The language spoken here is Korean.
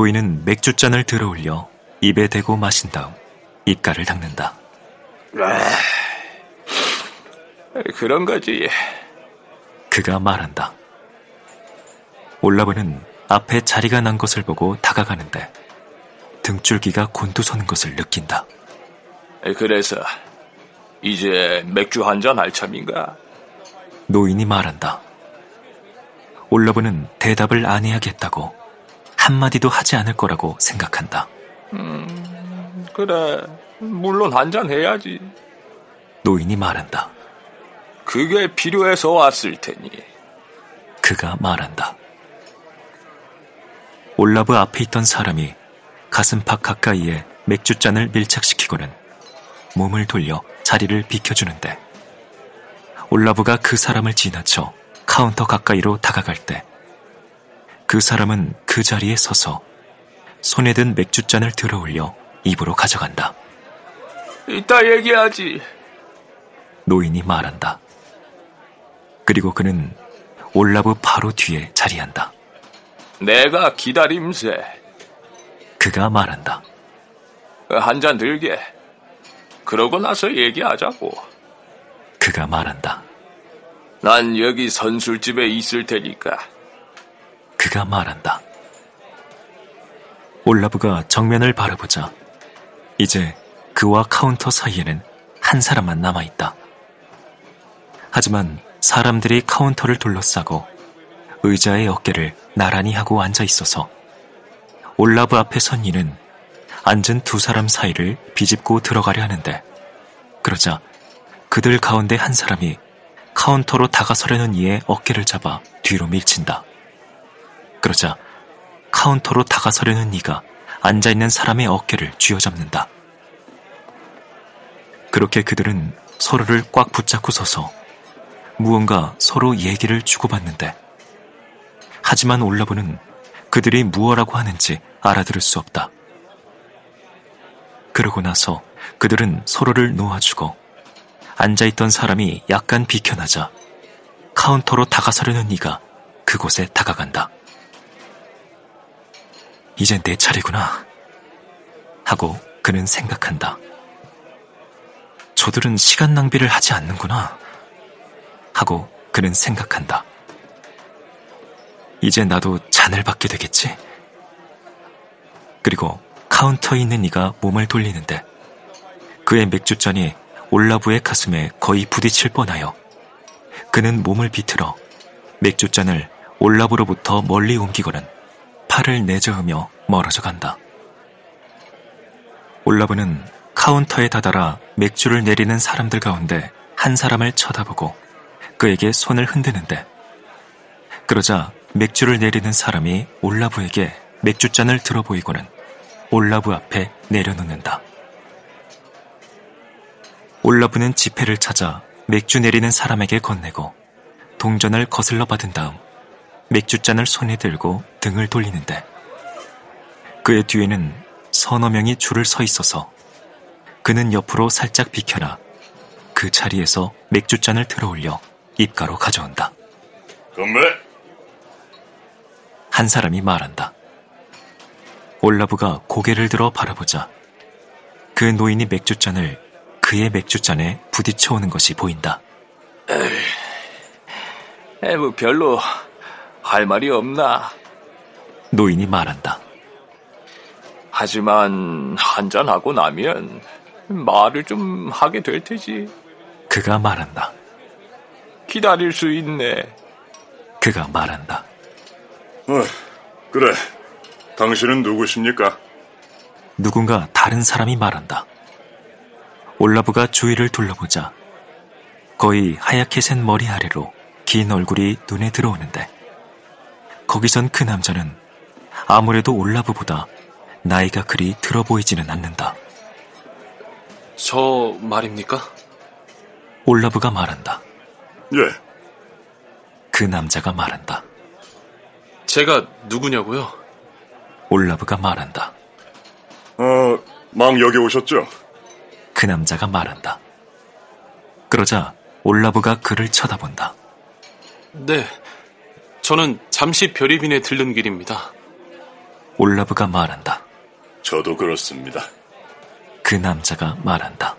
노인은 맥주잔을 들어올려 입에 대고 마신 다음 입가를 닦는다. 아, 그런 거지. 그가 말한다. 올라브는 앞에 자리가 난 것을 보고 다가가는데 등줄기가 곤두서는 것을 느낀다. 그래서 이제 맥주 한 잔 할 참인가? 노인이 말한다. 올라브는 대답을 안 해야겠다고 한마디도 하지 않을 거라고 생각한다. 음, 그래. 물론 한잔 해야지. 노인이 말한다. 그게 필요해서 왔을 테니. 그가 말한다. 올라브 앞에 있던 사람이 가슴팍 가까이에 맥주잔을 밀착시키고는 몸을 돌려 자리를 비켜주는데 올라브가 그 사람을 지나쳐 카운터 가까이로 다가갈 때 그 사람은 그 자리에 서서 손에 든 맥주잔을 들어 올려 입으로 가져간다. 이따 얘기하지. 노인이 말한다. 그리고 그는 올라브 바로 뒤에 자리한다. 내가 기다림세. 그가 말한다. 한 잔 들게. 그러고 나서 얘기하자고. 그가 말한다. 난 여기 선술집에 있을 테니까. 그가 말한다. 올라브가 정면을 바라보자 이제 그와 카운터 사이에는 한 사람만 남아있다. 하지만 사람들이 카운터를 둘러싸고 의자의 어깨를 나란히 하고 앉아 있어서 올라브 앞에 선 이는 앉은 두 사람 사이를 비집고 들어가려 하는데 그러자 그들 가운데 한 사람이 카운터로 다가서려는 이의 어깨를 잡아 뒤로 밀친다. 그러자 카운터로 다가서려는 이가 앉아있는 사람의 어깨를 쥐어잡는다. 그렇게 그들은 서로를 꽉 붙잡고 서서 무언가 서로 얘기를 주고받는데 하지만 올라보는 그들이 무엇라고 하는지 알아들을 수 없다. 그러고 나서 그들은 서로를 놓아주고 앉아있던 사람이 약간 비켜나자 카운터로 다가서려는 이가 그곳에 다가간다. 이젠 내 차례구나. 하고 그는 생각한다. 저들은 시간 낭비를 하지 않는구나. 하고 그는 생각한다. 이제 나도 잔을 받게 되겠지? 그리고 카운터에 있는 이가 몸을 돌리는데 그의 맥주잔이 올라브의 가슴에 거의 부딪힐 뻔하여 그는 몸을 비틀어 맥주잔을 올라브로부터 멀리 옮기고는 팔을 내저으며 멀어져 간다. 올라브는 카운터에 다다라 맥주를 내리는 사람들 가운데 한 사람을 쳐다보고 그에게 손을 흔드는데 그러자 맥주를 내리는 사람이 올라브에게 맥주잔을 들어 보이고는 올라브 앞에 내려놓는다. 올라브는 지폐를 찾아 맥주 내리는 사람에게 건네고 동전을 거슬러 받은 다음 맥주잔을 손에 들고 등을 돌리는데 그의 뒤에는 서너 명이 줄을 서 있어서 그는 옆으로 살짝 비켜나 그 자리에서 맥주잔을 들어 올려 입가로 가져온다. 건배! 한 사람이 말한다. 올라브가 고개를 들어 바라보자 그 노인이 맥주잔을 그의 맥주잔에 부딪혀 오는 것이 보인다. 에, 뭐 별로 할 말이 없나. 노인이 말한다. 하지만 한잔하고 나면 말을 좀 하게 될 테지. 그가 말한다. 기다릴 수 있네. 그가 말한다. 어, 그래. 당신은 누구십니까? 누군가 다른 사람이 말한다. 올라브가 주위를 둘러보자 거의 하얗게 센 머리 아래로 긴 얼굴이 눈에 들어오는데 거기선 그 남자는 아무래도 올라브보다 나이가 그리 들어 보이지는 않는다. 저 말입니까? 올라브가 말한다. 예, 그 남자가 말한다. 제가 누구냐고요? 올라브가 말한다. 어, 막 여기 오셨죠? 그 남자가 말한다. 그러자 올라브가 그를 쳐다본다. 네. 저는 잠시 별이빈에 들른 길입니다. 올라브가 말한다. 저도 그렇습니다. 그 남자가 말한다.